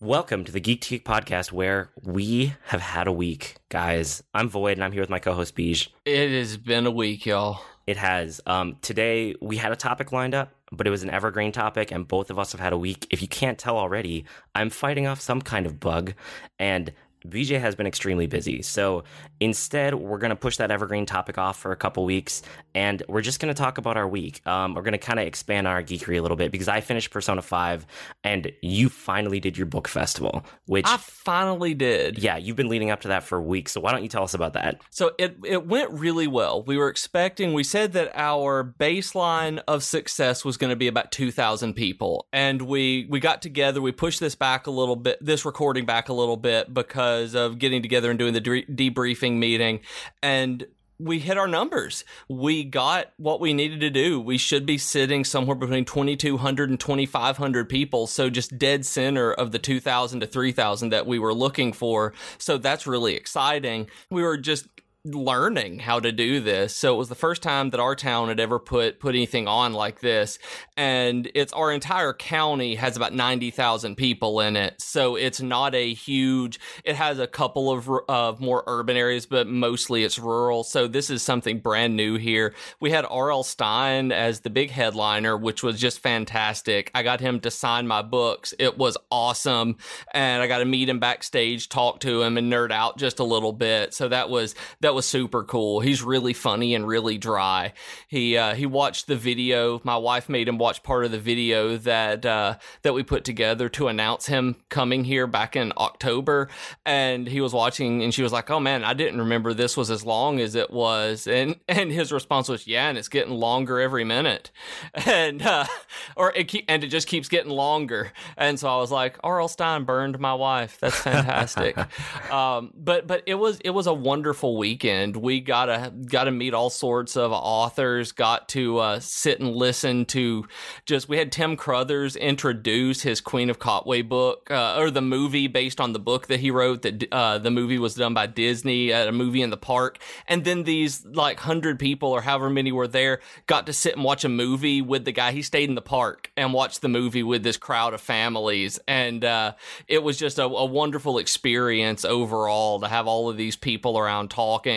Welcome to the Geek Teak podcast where we have had a week. Guys, I'm Void and I'm here with my co host Beej. It has been a week, y'all. It has. Um, today we had a topic lined up, but it was an evergreen topic, and both of us have had a week. If you can't tell already, I'm fighting off some kind of bug, and BJ has been extremely busy. So instead, we're going to push that evergreen topic off for a couple weeks and we're just going to talk about our week. Um, we're going to kind of expand our geekery a little bit because I finished Persona 5 and you finally did your book festival, which I finally did. Yeah, you've been leading up to that for weeks. So why don't you tell us about that? So it, it went really well. We were expecting, we said that our baseline of success was going to be about 2,000 people. And we, we got together, we pushed this back a little bit, this recording back a little bit because of getting together and doing the de- debriefing meeting. And we hit our numbers. We got what we needed to do. We should be sitting somewhere between 2,200 and 2,500 people. So just dead center of the 2,000 to 3,000 that we were looking for. So that's really exciting. We were just learning how to do this. So it was the first time that our town had ever put put anything on like this, and it's our entire county has about ninety thousand people in it. So it's not a huge. It has a couple of of more urban areas, but mostly it's rural. So this is something brand new here. We had R.L. Stine as the big headliner, which was just fantastic. I got him to sign my books. It was awesome, and I got to meet him backstage, talk to him, and nerd out just a little bit. So that was that was super cool. He's really funny and really dry. He uh, he watched the video. My wife made him watch part of the video that uh, that we put together to announce him coming here back in October, and he was watching, and she was like, "Oh man, I didn't remember this was as long as it was." And and his response was, "Yeah, and it's getting longer every minute," and uh, or it keep, and it just keeps getting longer. And so I was like, "R.L. Stine burned my wife. That's fantastic." um, but but it was it was a wonderful week weekend. We got to got to meet all sorts of authors. Got to uh, sit and listen to just. We had Tim Crothers introduce his Queen of Katwe book uh, or the movie based on the book that he wrote. That uh, the movie was done by Disney at a movie in the park, and then these like hundred people or however many were there got to sit and watch a movie with the guy. He stayed in the park and watched the movie with this crowd of families, and uh, it was just a, a wonderful experience overall to have all of these people around talking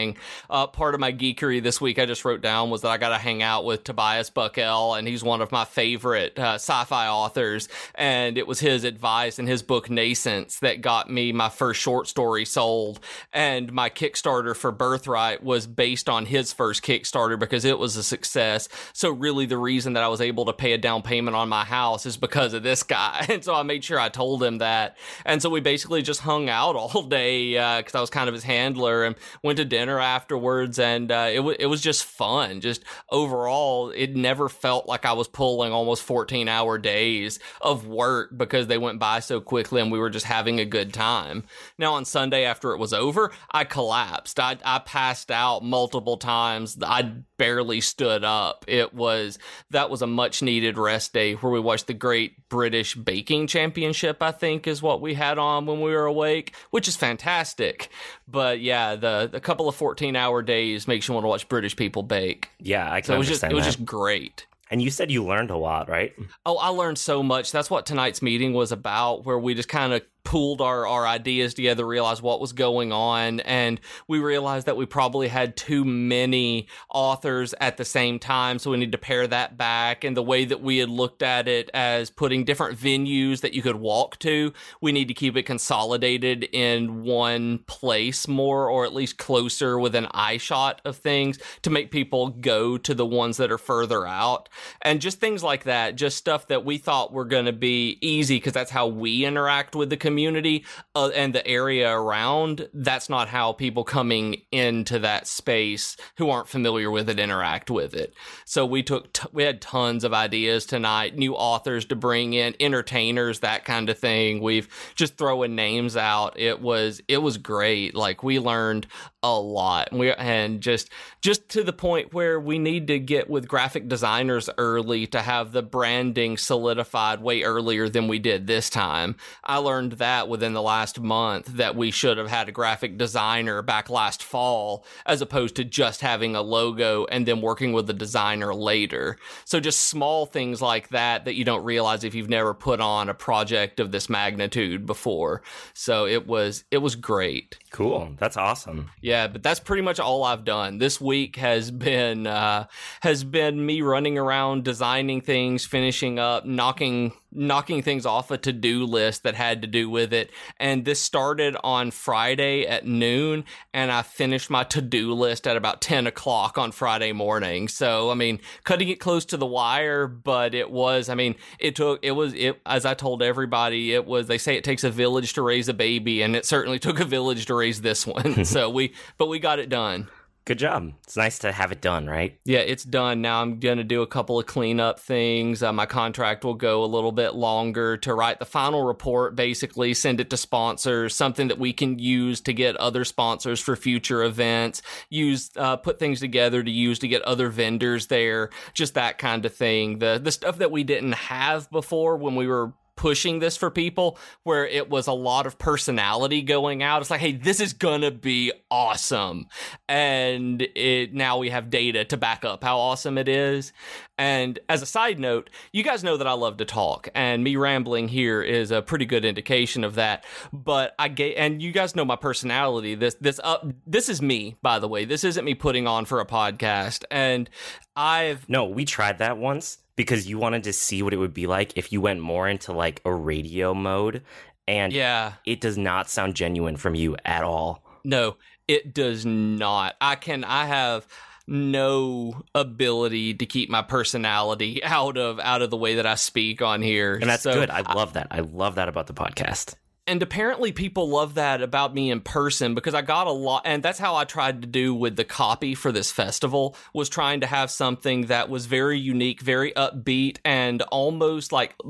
uh, part of my geekery this week I just wrote down was that I got to hang out with Tobias Buckell, and he's one of my favorite uh, sci-fi authors. And it was his advice in his book Nascence that got me my first short story sold. And my Kickstarter for Birthright was based on his first Kickstarter because it was a success. So really, the reason that I was able to pay a down payment on my house is because of this guy. And so I made sure I told him that. And so we basically just hung out all day because uh, I was kind of his handler and went to dinner dinner afterwards, and uh, it w- it was just fun. Just overall, it never felt like I was pulling almost fourteen hour days of work because they went by so quickly, and we were just having a good time. Now on Sunday after it was over, I collapsed. I I passed out multiple times. I barely stood up. It was that was a much needed rest day where we watched the Great British Baking Championship. I think is what we had on when we were awake, which is fantastic. But yeah, the a couple of 14 hour days makes you want to watch British people bake. Yeah, I can so it was just that. it was just great. And you said you learned a lot, right? Oh, I learned so much. That's what tonight's meeting was about, where we just kind of pooled our, our ideas together, realized what was going on, and we realized that we probably had too many authors at the same time. So we need to pare that back. And the way that we had looked at it as putting different venues that you could walk to, we need to keep it consolidated in one place more, or at least closer with an eye shot of things to make people go to the ones that are further out. And just things like that, just stuff that we thought were going to be easy because that's how we interact with the community community uh, and the area around, that's not how people coming into that space who aren't familiar with it interact with it. So we took, t- we had tons of ideas tonight, new authors to bring in, entertainers, that kind of thing. We've just throwing names out. It was, it was great. Like we learned a lot. We and just just to the point where we need to get with graphic designers early to have the branding solidified way earlier than we did this time. I learned that that within the last month that we should have had a graphic designer back last fall, as opposed to just having a logo and then working with the designer later. So just small things like that that you don't realize if you've never put on a project of this magnitude before. So it was it was great. Cool. That's awesome. Yeah, but that's pretty much all I've done. This week has been uh, has been me running around designing things, finishing up, knocking knocking things off a to-do list that had to do with it. And this started on Friday at noon, and I finished my to-do list at about 10 o'clock on Friday morning. So I mean, cutting it close to the wire, but it was, I mean, it took it was it as I told everybody, it was they say it takes a village to raise a baby, and it certainly took a village to raise this one. so we but we got it done. Good job. It's nice to have it done, right? Yeah, it's done. Now I'm going to do a couple of cleanup things. Uh, my contract will go a little bit longer to write the final report, basically, send it to sponsors, something that we can use to get other sponsors for future events, use, uh, put things together to use to get other vendors there, just that kind of thing. The, the stuff that we didn't have before when we were pushing this for people where it was a lot of personality going out. It's like, hey, this is gonna be awesome. And it now we have data to back up how awesome it is. And as a side note, you guys know that I love to talk, and me rambling here is a pretty good indication of that. But I get, and you guys know my personality. This this up this is me, by the way. This isn't me putting on for a podcast. And I've No, we tried that once because you wanted to see what it would be like if you went more into like a radio mode and yeah, it does not sound genuine from you at all. No, it does not. I can I have no ability to keep my personality out of out of the way that I speak on here. And that's So good. I love that. I love that about the podcast. And apparently people love that about me in person because I got a lot and that's how I tried to do with the copy for this festival was trying to have something that was very unique, very upbeat and almost like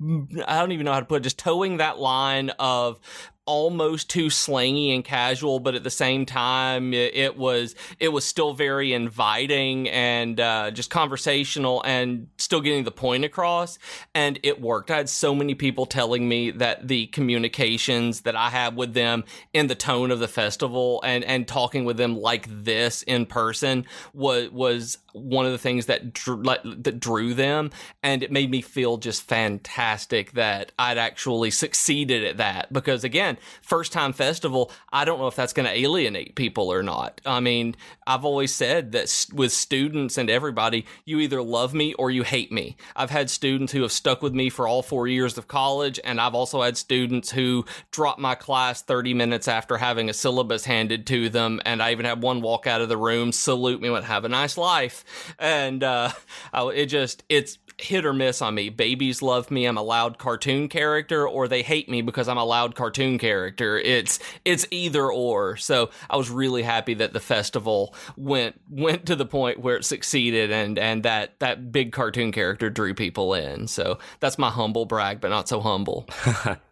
I don't even know how to put it, just towing that line of almost too slangy and casual, but at the same time, it, it was it was still very inviting and uh, just conversational and still getting the point across. And it worked. I had so many people telling me that the communications that I had with them in the tone of the festival and and talking with them like this in person was was one of the things that drew, like, that drew them, and it made me feel just fantastic that I'd actually succeeded at that. Because again, first time festival, I don't know if that's going to alienate people or not. I mean, I've always said that with students and everybody, you either love me or you hate me. I've had students who have stuck with me for all four years of college, and I've also had students who dropped my class 30 minutes after having a syllabus handed to them, and I even had one walk out of the room, salute me, went, "Have a nice life," and uh, it just it's hit or miss on me. Babies love me. I'm a loud cartoon character, or they hate me because I'm a loud cartoon character. It's it's either or. So I was really happy that the festival went went to the point where it succeeded, and and that that big cartoon character drew people in. So that's my humble brag, but not so humble.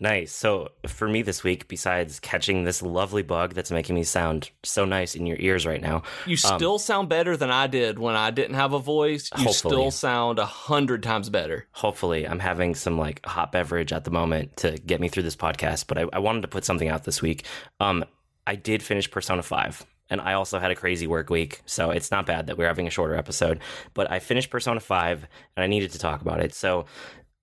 Nice. So for me this week, besides catching this lovely bug that's making me sound so nice in your ears right now, You still sound better than I did when I didn't have a voice. You Hopefully. still sound a hundred times better. hopefully I'm having some like hot beverage at the moment to get me through this podcast. But I, I wanted to put something out this week. Um, I did finish Persona 5. And I also had a crazy work week, so it's not bad that we're having a shorter episode. But I finished Persona 5 and I needed to talk about it. So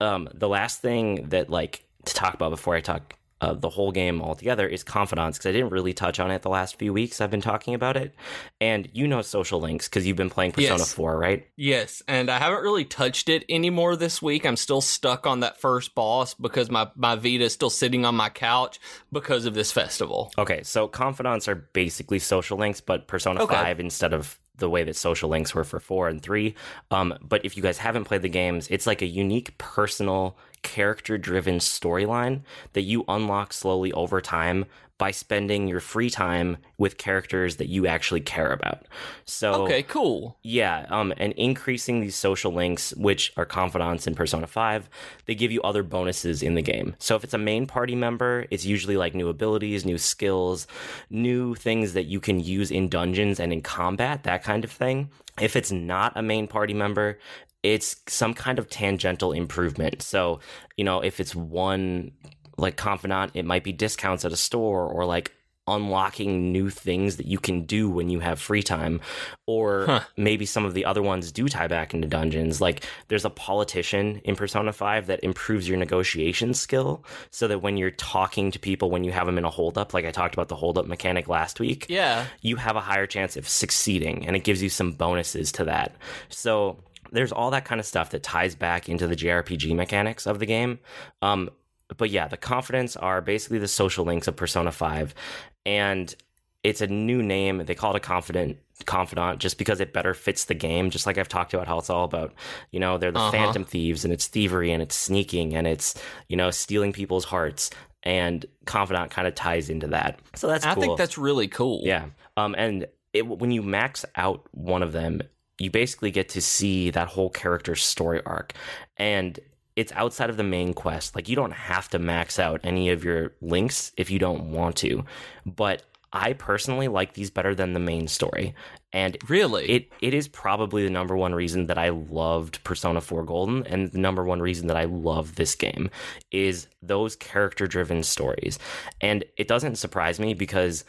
um, the last thing that like to talk about before I talk uh, the whole game altogether is confidants because I didn't really touch on it the last few weeks. I've been talking about it, and you know social links because you've been playing Persona Yes. 4, right? Yes, and I haven't really touched it anymore this week. I'm still stuck on that first boss because my, my Vita is still sitting on my couch because of this festival. Okay, so confidants are basically social links, but Persona Okay. 5 instead of the way that social links were for 4 and 3. Um, but if you guys haven't played the games, it's like a unique, personal, character driven storyline that you unlock slowly over time by spending your free time with characters that you actually care about. So Okay, cool. yeah, um, and increasing these social links, which are confidants in Persona 5, they give you other bonuses in the game. So if it's a main party member, it's usually like new abilities, new skills, new things that you can use in dungeons and in combat, that kind of thing. If it's not a main party member, it's some kind of tangential improvement. So, you know, if it's one like confidant, it might be discounts at a store or like unlocking new things that you can do when you have free time or huh. maybe some of the other ones do tie back into dungeons like there's a politician in persona 5 that improves your negotiation skill so that when you're talking to people when you have them in a holdup like i talked about the holdup mechanic last week yeah you have a higher chance of succeeding and it gives you some bonuses to that so there's all that kind of stuff that ties back into the JRPG mechanics of the game. Um, but yeah, the confidants are basically the social links of Persona 5 and it's a new name. They call it a confident confidant just because it better fits the game. Just like I've talked about how it's all about, you know, they're the uh-huh. phantom thieves and it's thievery and it's sneaking and it's, you know, stealing people's hearts. And confidant kind of ties into that. So that's I cool. think that's really cool. Yeah. Um, and it, when you max out one of them, you basically get to see that whole character's story arc. And it's outside of the main quest. Like you don't have to max out any of your links if you don't want to. But I personally like these better than the main story. And really, it it is probably the number one reason that I loved Persona 4 Golden and the number one reason that I love this game is those character driven stories. And it doesn't surprise me because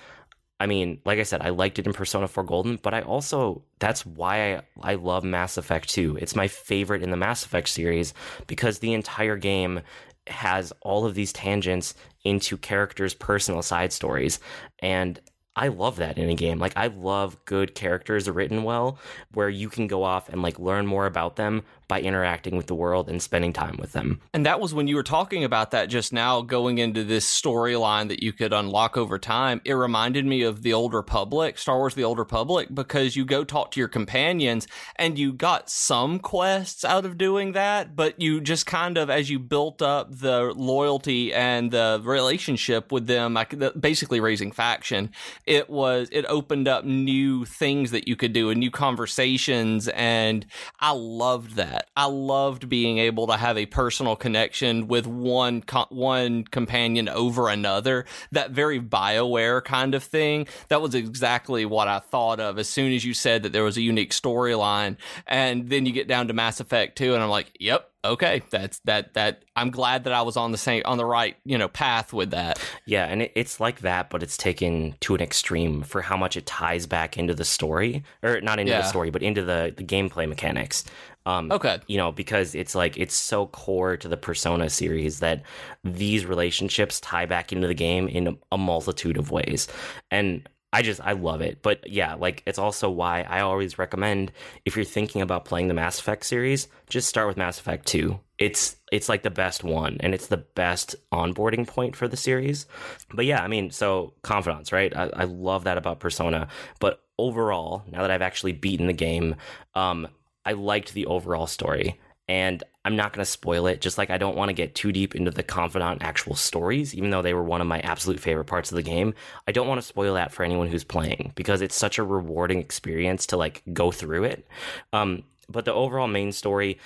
I mean, like I said, I liked it in Persona 4 Golden, but I also that's why I, I love Mass Effect 2. It's my favorite in the Mass Effect series because the entire game has all of these tangents into characters' personal side stories. And I love that in a game. Like I love good characters written well where you can go off and like learn more about them by interacting with the world and spending time with them. And that was when you were talking about that just now, going into this storyline that you could unlock over time. It reminded me of the Old Republic, Star Wars The Old Republic, because you go talk to your companions and you got some quests out of doing that, but you just kind of, as you built up the loyalty and the relationship with them, basically raising faction, it was, it opened up new things that you could do and new conversations. And I loved that that. I loved being able to have a personal connection with one co- one companion over another. That very Bioware kind of thing. That was exactly what I thought of as soon as you said that there was a unique storyline, and then you get down to Mass Effect 2, and I'm like, yep, okay that's that that i'm glad that i was on the same on the right you know path with that yeah and it, it's like that but it's taken to an extreme for how much it ties back into the story or not into yeah. the story but into the the gameplay mechanics um, okay. You know, because it's like it's so core to the Persona series that these relationships tie back into the game in a, a multitude of ways. And I just I love it. But yeah, like it's also why I always recommend if you're thinking about playing the Mass Effect series, just start with Mass Effect 2. It's it's like the best one and it's the best onboarding point for the series. But yeah, I mean, so confidants, right? I, I love that about Persona. But overall, now that I've actually beaten the game, um, I liked the overall story. And I'm not going to spoil it, just like I don't want to get too deep into the confidant actual stories, even though they were one of my absolute favorite parts of the game. I don't want to spoil that for anyone who's playing because it's such a rewarding experience to like go through it. Um, but the overall main story,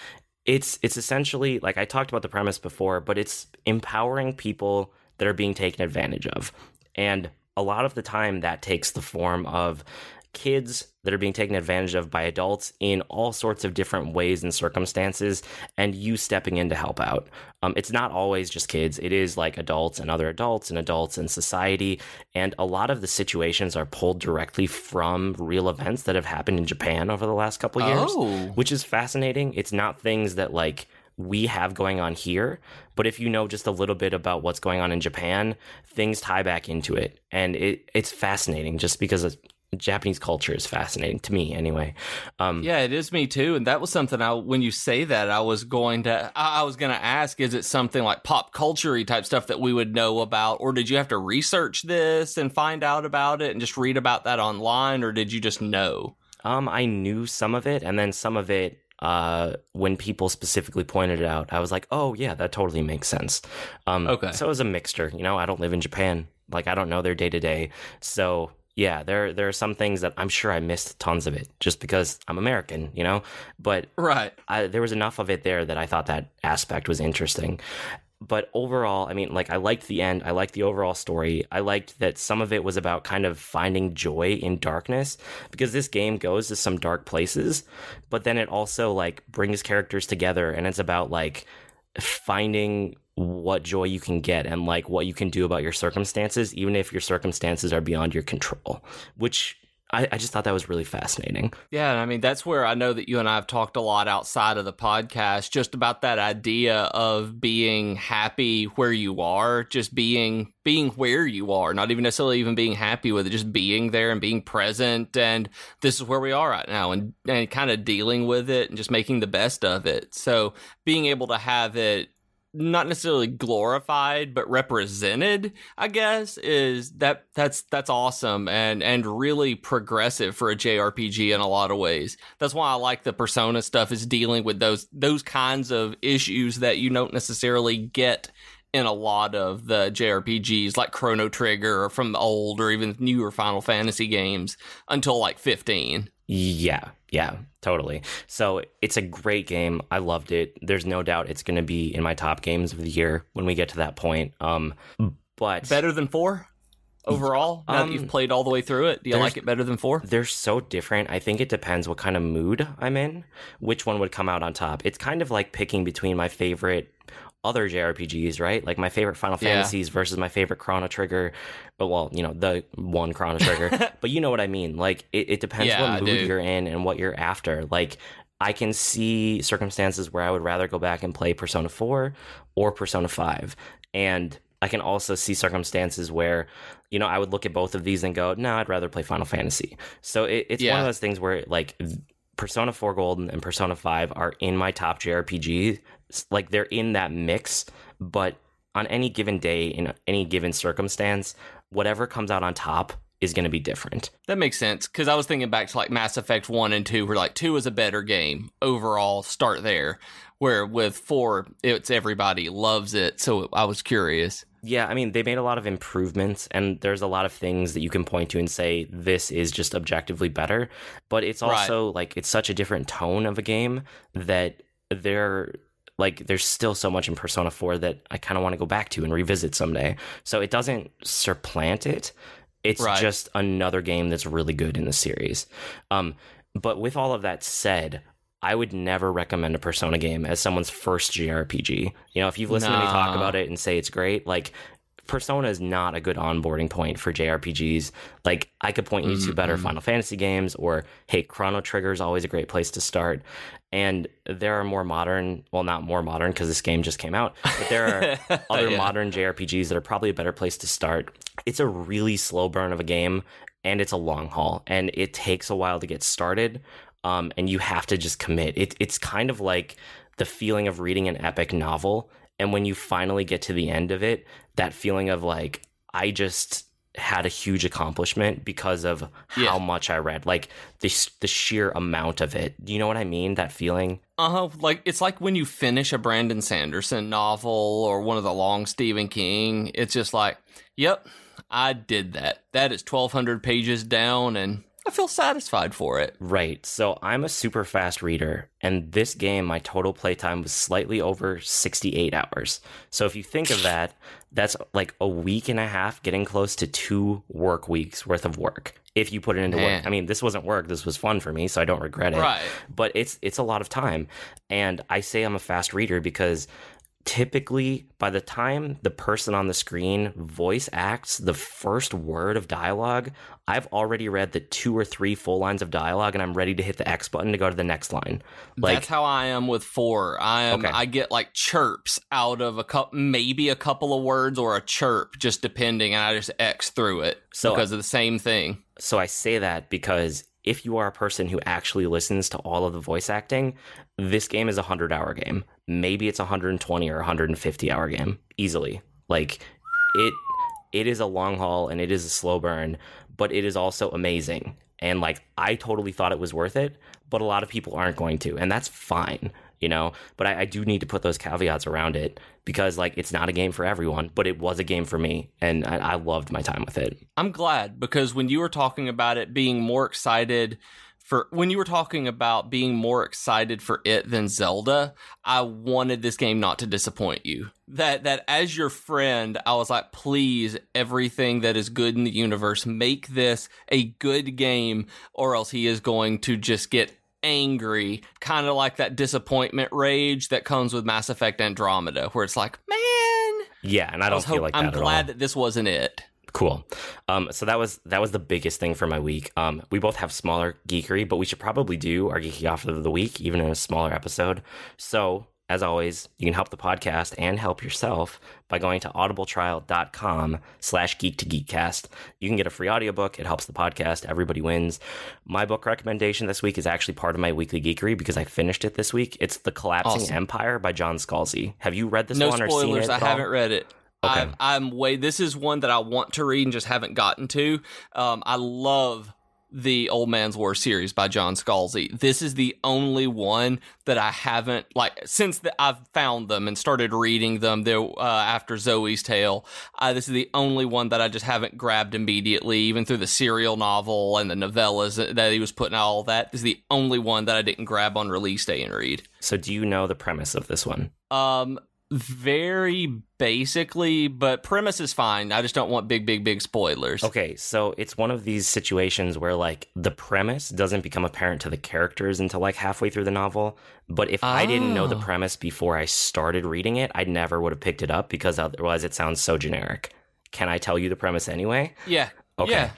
it's it's essentially like I talked about the premise before, but it's empowering people that are being taken advantage of. And a lot of the time that takes the form of kids that are being taken advantage of by adults in all sorts of different ways and circumstances, and you stepping in to help out. Um, it's not always just kids, it is like adults and other adults and adults in society. And a lot of the situations are pulled directly from real events that have happened in Japan over the last couple years, oh. which is fascinating. It's not things that like we have going on here. But if you know just a little bit about what's going on in Japan, things tie back into it. And it, it's fascinating just because Japanese culture is fascinating to me anyway. Um, yeah, it is me too. And that was something I, when you say that, I was going to, I, I was going to ask, is it something like pop culture type stuff that we would know about? Or did you have to research this and find out about it and just read about that online? Or did you just know? Um, I knew some of it and then some of it uh, when people specifically pointed it out, I was like, oh, yeah, that totally makes sense. Um, okay. So it was a mixture. You know, I don't live in Japan. Like, I don't know their day to day. So yeah, there there are some things that I'm sure I missed tons of it just because I'm American, you know. But right, I, there was enough of it there that I thought that aspect was interesting. But overall, I mean, like I liked the end. I liked the overall story. I liked that some of it was about kind of finding joy in darkness because this game goes to some dark places, but then it also like brings characters together and it's about like finding what joy you can get and like what you can do about your circumstances, even if your circumstances are beyond your control, which I, I, just thought that was really fascinating. Yeah, and I mean that's where I know that you and I have talked a lot outside of the podcast, just about that idea of being happy where you are, just being being where you are, not even necessarily even being happy with it, just being there and being present. And this is where we are right now, and and kind of dealing with it and just making the best of it. So being able to have it not necessarily glorified but represented i guess is that that's that's awesome and and really progressive for a jrpg in a lot of ways. That's why i like the persona stuff is dealing with those those kinds of issues that you don't necessarily get in a lot of the jrpgs like chrono trigger or from the old or even newer final fantasy games until like 15 yeah, yeah, totally. So it's a great game. I loved it. There's no doubt it's going to be in my top games of the year when we get to that point. Um, but better than four overall. Now um, that you've um, played all the way through it, do you like it better than four? They're so different. I think it depends what kind of mood I'm in, which one would come out on top. It's kind of like picking between my favorite other JRPGs, right? Like my favorite Final yeah. Fantasies versus my favorite Chrono Trigger. But well, you know, the one Chrono Trigger. but you know what I mean. Like it, it depends yeah, what mood you're in and what you're after. Like I can see circumstances where I would rather go back and play Persona 4 or Persona 5. And I can also see circumstances where, you know, I would look at both of these and go, no, I'd rather play Final Fantasy. So it, it's yeah. one of those things where, like, Persona 4 Golden and Persona 5 are in my top JRPG like they're in that mix, but on any given day in any given circumstance, whatever comes out on top is going to be different. That makes sense because I was thinking back to like Mass Effect 1 and 2 where like 2 is a better game overall, start there. Where with 4 it's everybody loves it, so I was curious. Yeah, I mean, they made a lot of improvements, and there's a lot of things that you can point to and say this is just objectively better. But it's also right. like it's such a different tone of a game that there like there's still so much in Persona 4 that I kind of want to go back to and revisit someday. So it doesn't supplant it. It's right. just another game that's really good in the series. Um, but with all of that said, I would never recommend a Persona game as someone's first JRPG. You know, if you've listened to me talk about it and say it's great, like Persona is not a good onboarding point for JRPGs. Like I could point you mm-hmm. to better. Final Fantasy games or hey, Chrono Trigger is always a great place to start. And there are more modern, well not more modern because this game just came out, but there are other yeah. modern JRPGs that are probably a better place to start. It's a really slow burn of a game and it's a long haul and it takes a while to get started. Um, and you have to just commit. It, it's kind of like the feeling of reading an epic novel and when you finally get to the end of it, that feeling of like, I just had a huge accomplishment because of yeah. how much I read, like the the sheer amount of it. Do you know what I mean? That feeling. Uh huh. Like it's like when you finish a Brandon Sanderson novel or one of the long Stephen King. It's just like, yep, I did that. That is twelve hundred pages down, and I feel satisfied for it. Right. So I'm a super fast reader, and this game, my total playtime was slightly over 68 hours. So if you think of that, that's like a week and a half, getting close to two work weeks worth of work. If you put it into Man. work, I mean, this wasn't work. This was fun for me, so I don't regret it. Right. But it's it's a lot of time, and I say I'm a fast reader because typically by the time the person on the screen voice acts the first word of dialogue i've already read the two or three full lines of dialogue and i'm ready to hit the x button to go to the next line like, that's how i am with four i am okay. i get like chirps out of a couple maybe a couple of words or a chirp just depending and i just x through it so because of the same thing so i say that because if you are a person who actually listens to all of the voice acting, this game is a 100 hour game. Maybe it's 120 or 150 hour game easily. Like it it is a long haul and it is a slow burn, but it is also amazing. And like I totally thought it was worth it, but a lot of people aren't going to, and that's fine you know but I, I, do need to put those caveats around it because like it's not a game for everyone but it was a game for me and I, I loved my time with it i'm glad because when you were talking about it being more excited for when you were talking about being more excited for it than Zelda, I wanted this game not to disappoint you. That that as your friend, I was like, please, everything that is good in the universe, make this a good game, or else he is going to just get angry, kind of like that disappointment rage that comes with Mass Effect Andromeda, where it's like, man, Yeah, and I I don't was feel hope- like I'm at glad all. that this wasn't it. Cool. Um, so that was that was the biggest thing for my week. Um, we both have smaller geekery, but we should probably do our geeky off of the week, even in a smaller episode. So as always, you can help the podcast and help yourself by going to audibletrial.com slash geek to geekcast. You can get a free audiobook. It helps the podcast. Everybody wins. My book recommendation this week is actually part of my weekly geekery because I finished it this week. It's The Collapsing Awesome. Empire by John Scalzi. Have you read this no one or seen spoilers. it? I haven't read it. Okay. I've, I'm way. This is one that I want to read and just haven't gotten to. Um, I love the Old Man's War series by John Scalzi. This is the only one that I haven't like since the, I've found them and started reading them. There uh, after Zoe's Tale. Uh, this is the only one that I just haven't grabbed immediately, even through the serial novel and the novellas that he was putting out. All that this is the only one that I didn't grab on release day and read. So do you know the premise of this one? Um, very basically, but premise is fine. I just don't want big, big, big spoilers. Okay, so it's one of these situations where like the premise doesn't become apparent to the characters until like halfway through the novel. But if I didn't know the Oh. premise before I started reading it, I never would have picked it up because otherwise it sounds so generic. Can I tell you the premise anyway? Yeah. Okay. Yeah.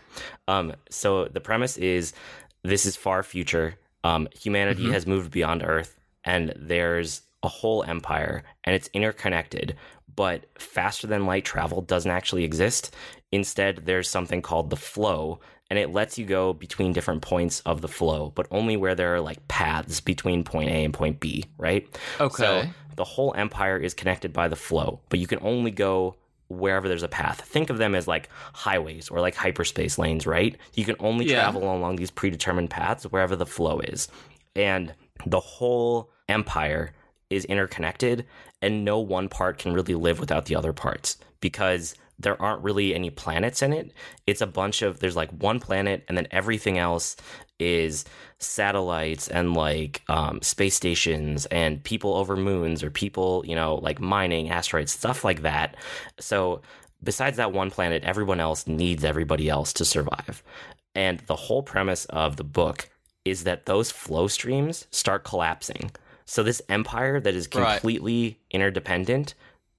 Um, so the premise is this is far future. Um, humanity Mhm. has moved beyond Earth, and there's a whole empire, and it's interconnected. But faster than light travel doesn't actually exist. Instead, there's something called the flow, and it lets you go between different points of the flow, but only where there are like paths between point A and point B, right? Okay. So the whole empire is connected by the flow, but you can only go wherever there's a path. Think of them as like highways or like hyperspace lanes, right? You can only Yeah. travel along these predetermined paths wherever the flow is. And the whole empire is interconnected, and no one part can really live without the other parts because there aren't really any planets in it. It's a bunch of, there's like one planet, and then everything else is satellites and like um, space stations and people over moons or people, you know, like mining asteroids, stuff like that. So, besides that one planet, everyone else needs everybody else to survive. And the whole premise of the book is that those flow streams start collapsing. So, this empire that is Right. completely interdependent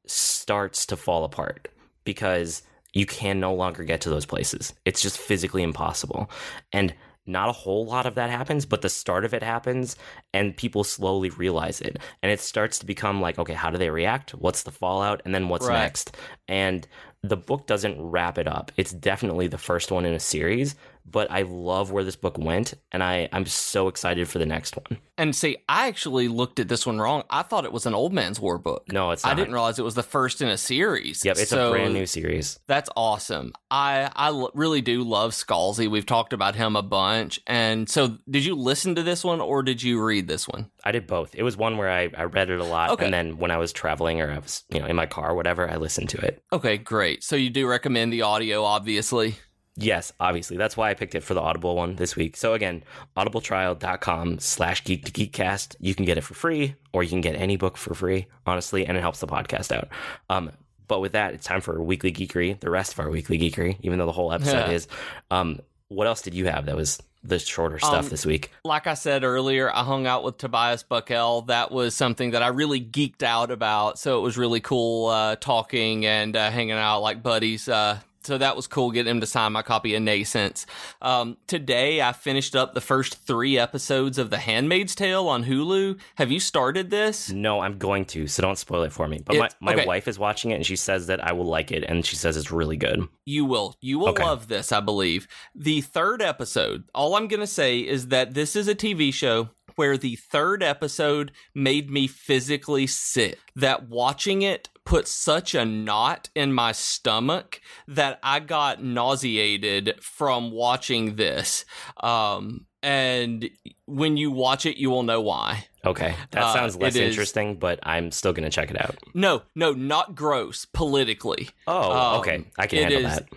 starts to fall apart because you can no longer get to those places. It's just physically impossible. And not a whole lot of that happens, but the start of it happens and people slowly realize it. And it starts to become like, okay, how do they react? What's the fallout? And then what's Right. next? And the book doesn't wrap it up. It's definitely the first one in a series, but I love where this book went and I, I'm so excited for the next one. And see, I actually looked at this one wrong. I thought it was an Old Man's War book. No, it's Not. I didn't realize it was the first in a series. Yep, it's So a brand new series. That's awesome. I I l- really do love Scalzi. We've talked about him a bunch. And so, did you listen to this one or did you read this one? I did both. It was one where I, I read it a lot, Okay. and then when I was traveling or I was, you know, in my car or whatever, I listened to it. Okay, great. So you do recommend the audio, obviously. Yes, obviously. That's why I picked it for the Audible one this week. So again, audibletrial.com slash geek to geekcast. You can get it for free, or you can get any book for free, honestly, and it helps the podcast out. Um, but with that, it's time for weekly geekery, the rest of our weekly geekery, even though the whole episode Yeah. is. Um, what else did you have that was the shorter stuff Um, this week? Like I said earlier, I hung out with Tobias Buckell. That was something that I really geeked out about. So it was really cool uh, talking and uh, hanging out like buddies. Uh, so that was cool getting him to sign my copy of Nascence. Um, today, I finished up the first three episodes of The Handmaid's Tale on Hulu. Have you started this? No, I'm going to, so don't spoil it for me. But It's- my, my okay. wife is watching it and she says that I will like it and she says it's really good. You will. You will Okay. love this, I believe. The third episode, all I'm going to say is that this is a TV show where the third episode made me physically sick. That watching it put such a knot in my stomach that I got nauseated from watching this. Um, and when you watch it, you will know why. Okay. That Uh, sounds less it is- interesting, but I'm still going to check it out. No, no, not gross politically. Oh, Um, okay. I can handle is- that.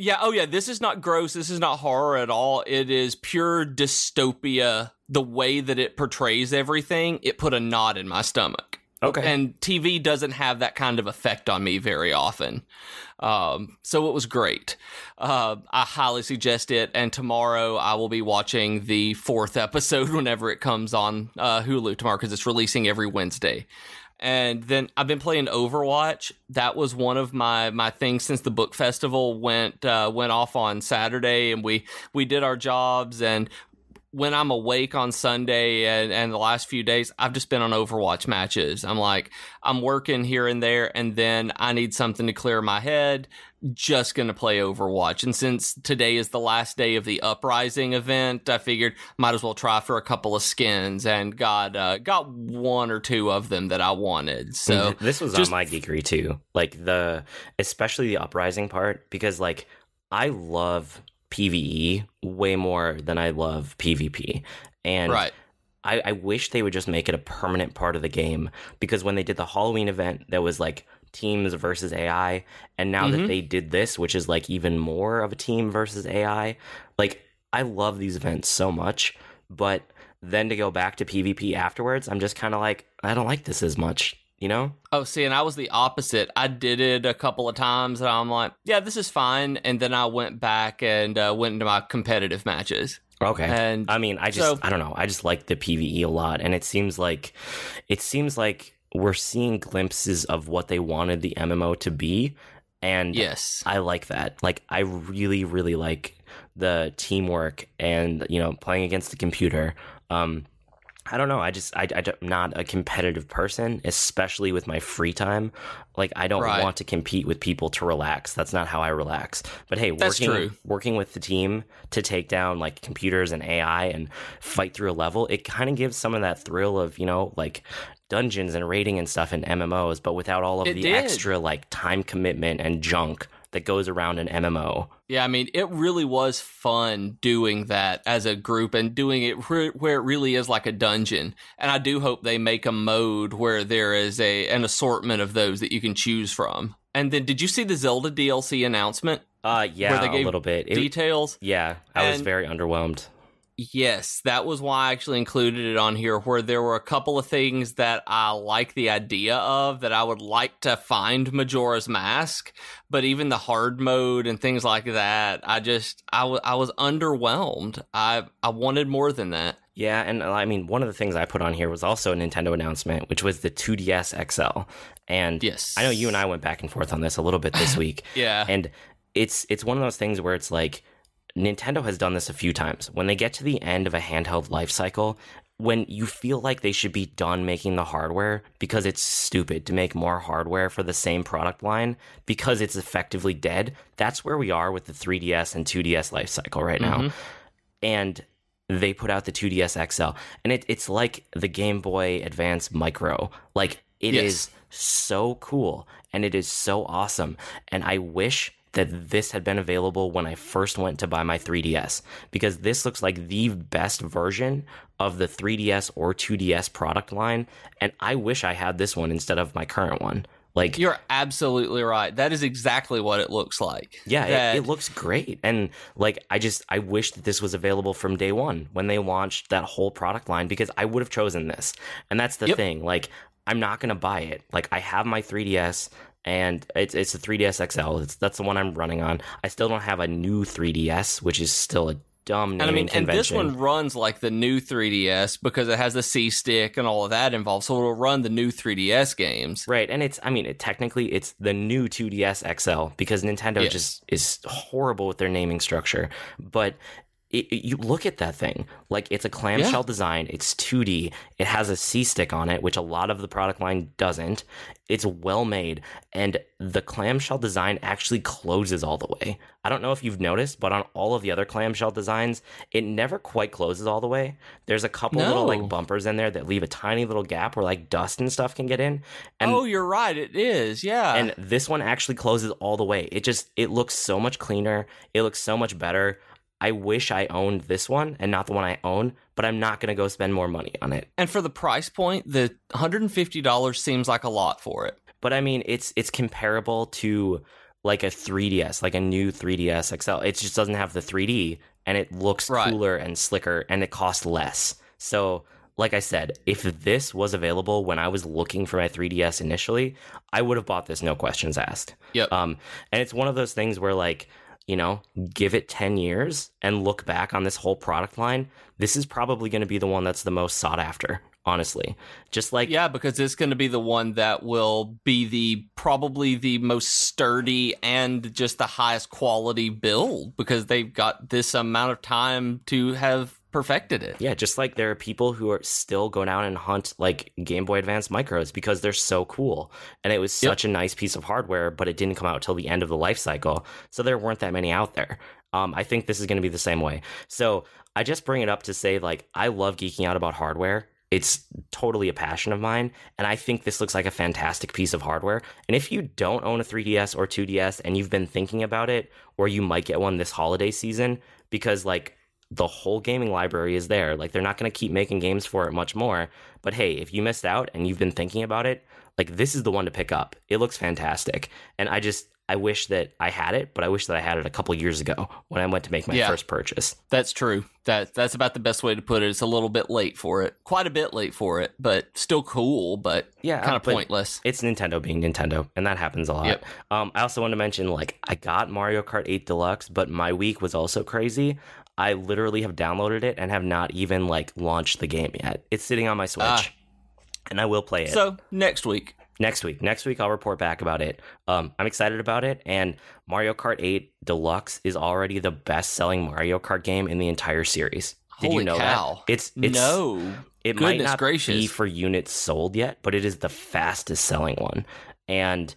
Yeah, oh yeah, this is not gross. This is not horror at all. It is pure dystopia. The way that it portrays everything, it put a knot in my stomach. Okay. And TV doesn't have that kind of effect on me very often. Um, so it was great. Uh, I highly suggest it. And tomorrow I will be watching the fourth episode whenever it comes on uh, Hulu tomorrow because it's releasing every Wednesday. And then I've been playing Overwatch. That was one of my my things since the book festival went uh, went off on Saturday, and we we did our jobs and when I'm awake on Sunday and, and the last few days, I've just been on Overwatch matches. I'm like, I'm working here and there, and then I need something to clear my head. Just gonna play Overwatch. And since today is the last day of the Uprising event, I figured might as well try for a couple of skins and got uh, got one or two of them that I wanted. So this was just, on my geekery too. Like the especially the Uprising part, because like I love PVE way more than I love PvP. And right. I, I wish they would just make it a permanent part of the game because when they did the Halloween event, that was like teams versus AI, and now mm-hmm. that they did this, which is like even more of a team versus AI, like I love these events so much, but then to go back to PvP afterwards, I'm just kind of like I don't like this as much you know? Oh, see, and I was the opposite. I did it a couple of times, and I'm like, yeah, this is fine. And then I went back and uh, went into my competitive matches. Okay. And I mean, I just, so, I don't know. I just like the PVE a lot, and it seems like, it seems like we're seeing glimpses of what they wanted the MMO to be, and yes, I like that. Like, I really, really like the teamwork and you know playing against the computer. Um, I don't know. I just I, I, am not a competitive person, especially with my free time. Like I don't right. want to compete with people to relax. That's not how I relax. But hey, That's working true. working with the team to take down like computers and AI and fight through a level, it kind of gives some of that thrill of you know like dungeons and raiding and stuff in MMOs, but without all of it the did. extra like time commitment and junk that goes around an MMO. Yeah, I mean, it really was fun doing that as a group and doing it re- where it really is like a dungeon. And I do hope they make a mode where there is a an assortment of those that you can choose from. And then, did you see the Zelda DLC announcement? Uh, yeah, where they gave a little bit. It, details. Yeah, I and was very underwhelmed. Yes, that was why I actually included it on here, where there were a couple of things that I like the idea of that I would like to find Majora's Mask, but even the hard mode and things like that, I just I, w- I was underwhelmed. I I wanted more than that. Yeah, and uh, I mean, one of the things I put on here was also a Nintendo announcement, which was the 2DS XL. And yes, I know you and I went back and forth on this a little bit this week. yeah, and it's it's one of those things where it's like Nintendo has done this a few times. When they get to the end of a handheld life cycle, when you feel like they should be done making the hardware because it's stupid to make more hardware for the same product line because it's effectively dead, that's where we are with the 3DS and 2DS life cycle right now. Mm-hmm. And they put out the 2DS XL, and it, it's like the Game Boy Advance Micro. Like, it yes. is so cool and it is so awesome. And I wish that this had been available when I first went to buy my 3DS because this looks like the best version of the 3DS or 2DS product line. And I wish I had this one instead of my current one. Like you're absolutely right. That is exactly what it looks like. Yeah, that... it, it, looks great. And like I just I wish that this was available from day one when they launched that whole product line because I would have chosen this. And that's the yep. thing. Like I'm not gonna buy it. Like I have my 3DS and it's it's a 3ds XL. It's, that's the one I'm running on. I still don't have a new 3DS, which is still a dumb naming and I mean, convention. and this one runs like the new 3DS because it has the C stick and all of that involved, so it'll run the new 3DS games. Right, and it's I mean, it, technically it's the new 2DS XL because Nintendo yes. just is horrible with their naming structure, but it, it, you look at that thing. Like it's a clamshell yeah. design. It's 2d it has a c stick on it which a lot of the product line doesn't. It's well made and the clamshell design actually closes all the way. I don't know if you've noticed but on all of the other clamshell designs it never quite closes all the way. There's a couple no. little like bumpers in there that leave a tiny little gap where like dust and stuff can get in. And oh you're right. It is. Yeah. And this one actually closes all the way. It just it looks so much cleaner. It looks so much better I wish I owned this one and not the one I own, but I'm not going to go spend more money on it. And for the price point, the $150 seems like a lot for it. But I mean, it's it's comparable to like a 3DS, like a new 3DS XL. It just doesn't have the 3D and it looks right. cooler and slicker and it costs less. So, like I said, if this was available when I was looking for my 3DS initially, I would have bought this no questions asked. Yep. Um and it's one of those things where like you know, give it 10 years and look back on this whole product line, this is probably going to be the one that's the most sought after honestly. Just like Yeah, because it's going to be the one that will be the probably the most sturdy and just the highest quality build because they've got this amount of time to have perfected it. Yeah, just like there are people who are still going out and hunt like Game Boy Advance micros because they're so cool. And it was Yep. such a nice piece of hardware, but it didn't come out till the end of the life cycle. So there weren't that many out there. Um, I think this is going to be the same way. So I just bring it up to say, like, I love geeking out about hardware. It's totally a passion of mine. And I think this looks like a fantastic piece of hardware. And if you don't own a 3DS or 2DS and you've been thinking about it, or you might get one this holiday season, because, like, the whole gaming library is there. Like they're not going to keep making games for it much more. But hey, if you missed out and you've been thinking about it, like this is the one to pick up. It looks fantastic. And I just I wish that I had it, but I wish that I had it a couple years ago when I went to make my Yeah. first purchase. That's true. That that's about the best way to put it. It's a little bit late for it. Quite a bit late for it, but still cool, but Yeah, kind of pointless. It's Nintendo being Nintendo, and that happens a lot. Yep. Um, I also want to mention, like, I got Mario Kart 8 Deluxe, but my week was also crazy. I literally have downloaded it and have not even like launched the game yet. It's sitting on my Switch, Ah. and I will play it. So, next week. next week. Next week, I'll report back about it. Um, I'm excited about it, and Mario Kart 8 Deluxe is already the best-selling Mario Kart game in the entire series. Did Holy you know cow. that? It's, it's no. It might Goodness not be for units sold yet, but it is the fastest-selling one, and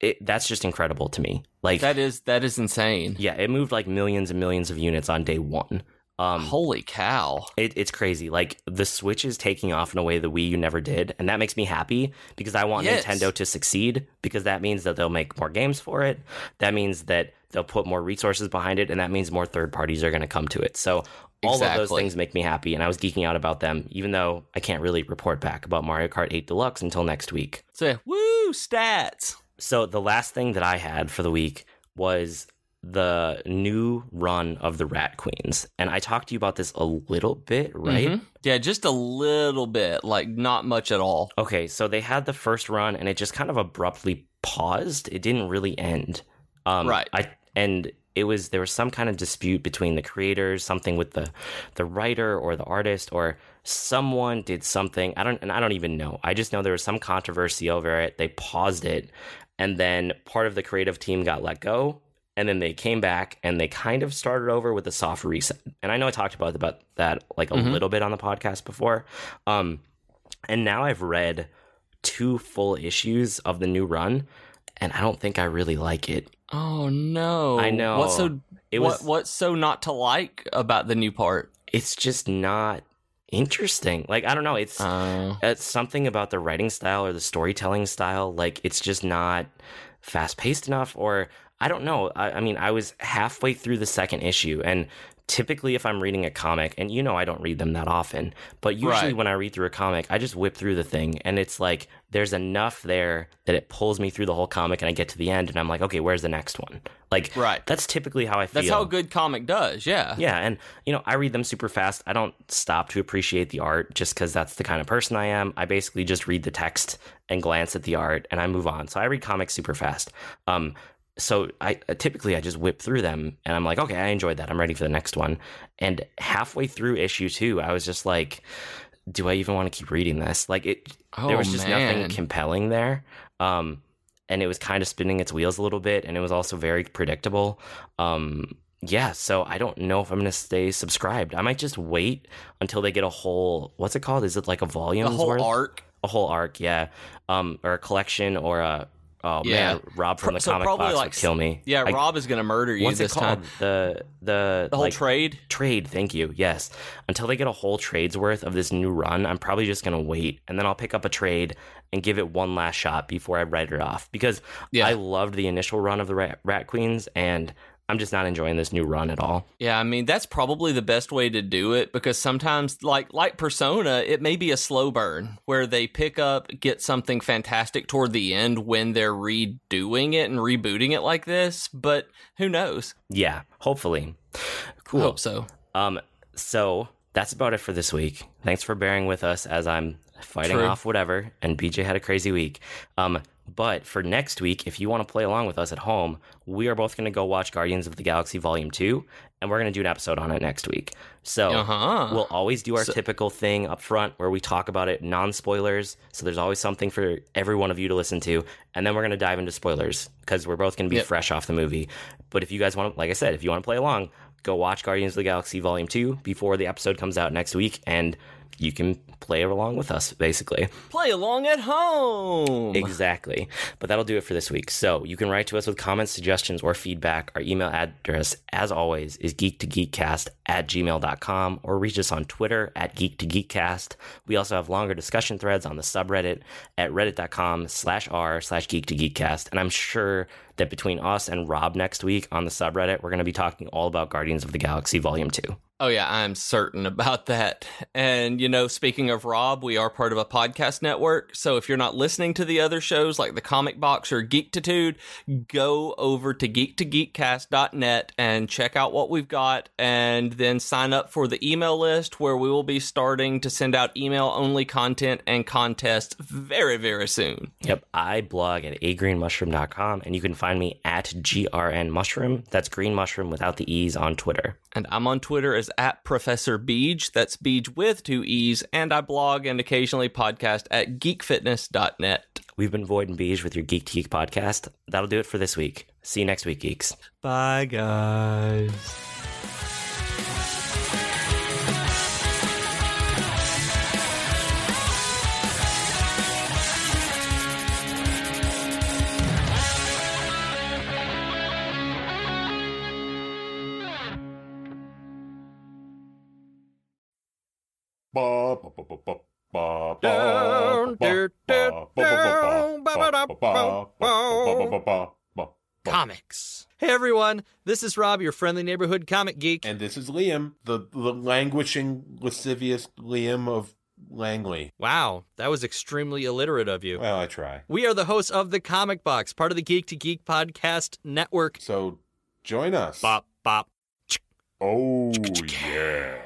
it, that's just incredible to me. Like, That is that is insane. yeah, it moved like millions and millions of units on day one. Um, Holy cow. it, it's crazy. Like the Switch is taking off in a way the Wii U never did, and that makes me happy because I want Yes. Nintendo to succeed. Because that means that they'll make more games for it. That means that they'll put more resources behind it, and that means more third parties are going to come to it. So all of those things make me happy, and I was geeking out about them, even though I can't really report back about Mario Kart 8 Deluxe until next week. So, yeah, woo, stats. So the last thing that I had for the week was the new run of the Rat Queens, and I talked to you about this a little bit, right? Mhm. Yeah, just a little bit, like not much at all. Okay, so they had the first run and it just kind of abruptly paused. It didn't really end. Um, Right. I and it was there was some kind of dispute between the creators, something with the the writer or the artist or someone did something. I don't and I don't even know. I just know there was some controversy over it. They paused it and then part of the creative team got let go and then they came back and they kind of started over with a soft reset. And I know I talked about about that like a Mhm. little bit on the podcast before. Um and now I've read two full issues of the new run, and I don't think I really like it. Oh no. I know. What's so It what what's so not to like about the new part? It's just not interesting. Like I don't know. It's Uh, it's something about the writing style or the storytelling style. Like it's just not fast paced enough, or I don't know. I, I mean, I was halfway through the second issue, and typically, if I'm reading a comic, and you know, I don't read them that often, but usually Right. when I read through a comic, I just whip through the thing, and it's like there's enough there that it pulls me through the whole comic, and I get to the end, and I'm like, okay, where's the next one? Like, Right. That's typically how I feel. that's how a good comic does. Yeah. Yeah, and you know, I read them super fast. I don't stop to appreciate the art just because that's the kind of person I am. I basically just read the text and glance at the art, and I move on. So I read comics super fast. Um, so I typically I just whip through them, and I'm like, okay, I enjoyed that. I'm ready for the next one. And halfway through issue two, I was just like, do I even want to keep reading this? Like it, Oh, there was just man. nothing compelling there. Um, and it was kind of spinning its wheels a little bit, and it was also very predictable. Um, yeah, so I don't know if I'm gonna stay subscribed. I might just wait until they get a whole what's it called? Is it like a volume? A whole worth? arc. A whole arc, yeah. Um, or a collection, or a oh Yeah. man, Rob from the so comic probably box like would kill me. Yeah, I- Rob is gonna murder you What's this it called? time. The the The whole like, trade. trade thank you yes until they get a whole trade's worth of this new run i'm probably just going to wait and then i'll pick up a trade and give it one last shot before i write it off because Yeah. i loved the initial run of the rat, rat queens and i'm just not enjoying this new run at all Yeah, I mean that's probably the best way to do it because sometimes like like Persona, it may be a slow burn where they pick up get something fantastic toward the end when they're redoing it and rebooting it like this, but who knows? yeah hopefully I cool hope so. um so that's about it for this week thanks for bearing with us as i'm fighting True. off whatever and bj had a crazy week um But for next week, if you want to play along with us at home, we are both going to go watch Guardians of the Galaxy Volume 2, and we're going to do an episode on it next week. So Uh-huh. we'll always do our So- typical thing up front where we talk about it non spoilers. So there's always something for every one of you to listen to. And then we're going to dive into spoilers because we're both going to be Yep. fresh off the movie. But if you guys want to, like I said, if you want to play along, go watch Guardians of the Galaxy Volume 2 before the episode comes out next week. And you can play along with us, basically. Play along at home. Exactly. But that'll do it for this week. So you can write to us with comments, suggestions, or feedback. Our email address, as always, is geek2geekcast at gmail.com or reach us on Twitter at geek2geekcast. We also have longer discussion threads on the subreddit at reddit.com slash r slash geek2geekcast. And I'm sure that between us and Rob next week on the subreddit, we're going to be talking all about Guardians of the Galaxy Volume 2. Oh, yeah, I'm certain about that. And, you know, speaking of Rob, we are part of a podcast network. So if you're not listening to the other shows like The Comic Box or Geektitude, go over to geek2geekcast.net and check out what we've got and then sign up for the email list where we will be starting to send out email only content and contests very, very soon. Yep, I blog at agreenmushroom.com and you can find me at GRN Mushroom. That's green mushroom without the E's on Twitter. And I'm on Twitter as at Professor Beej. That's Beej with two E's. And I blog and occasionally podcast at geekfitness.net. We've been Void and Beige with your Geek to Geek podcast. That'll do it for this week. See you next week, geeks. Bye, guys. Comics. Hey everyone, this is Rob, your friendly neighborhood comic geek. And this is Liam, the, the languishing, lascivious Liam of Langley. Wow, that was extremely illiterate of you. Well, I try. We are the hosts of the Comic Box, part of the Geek to Geek podcast network. So join us. Bop, bop. Oh, yeah.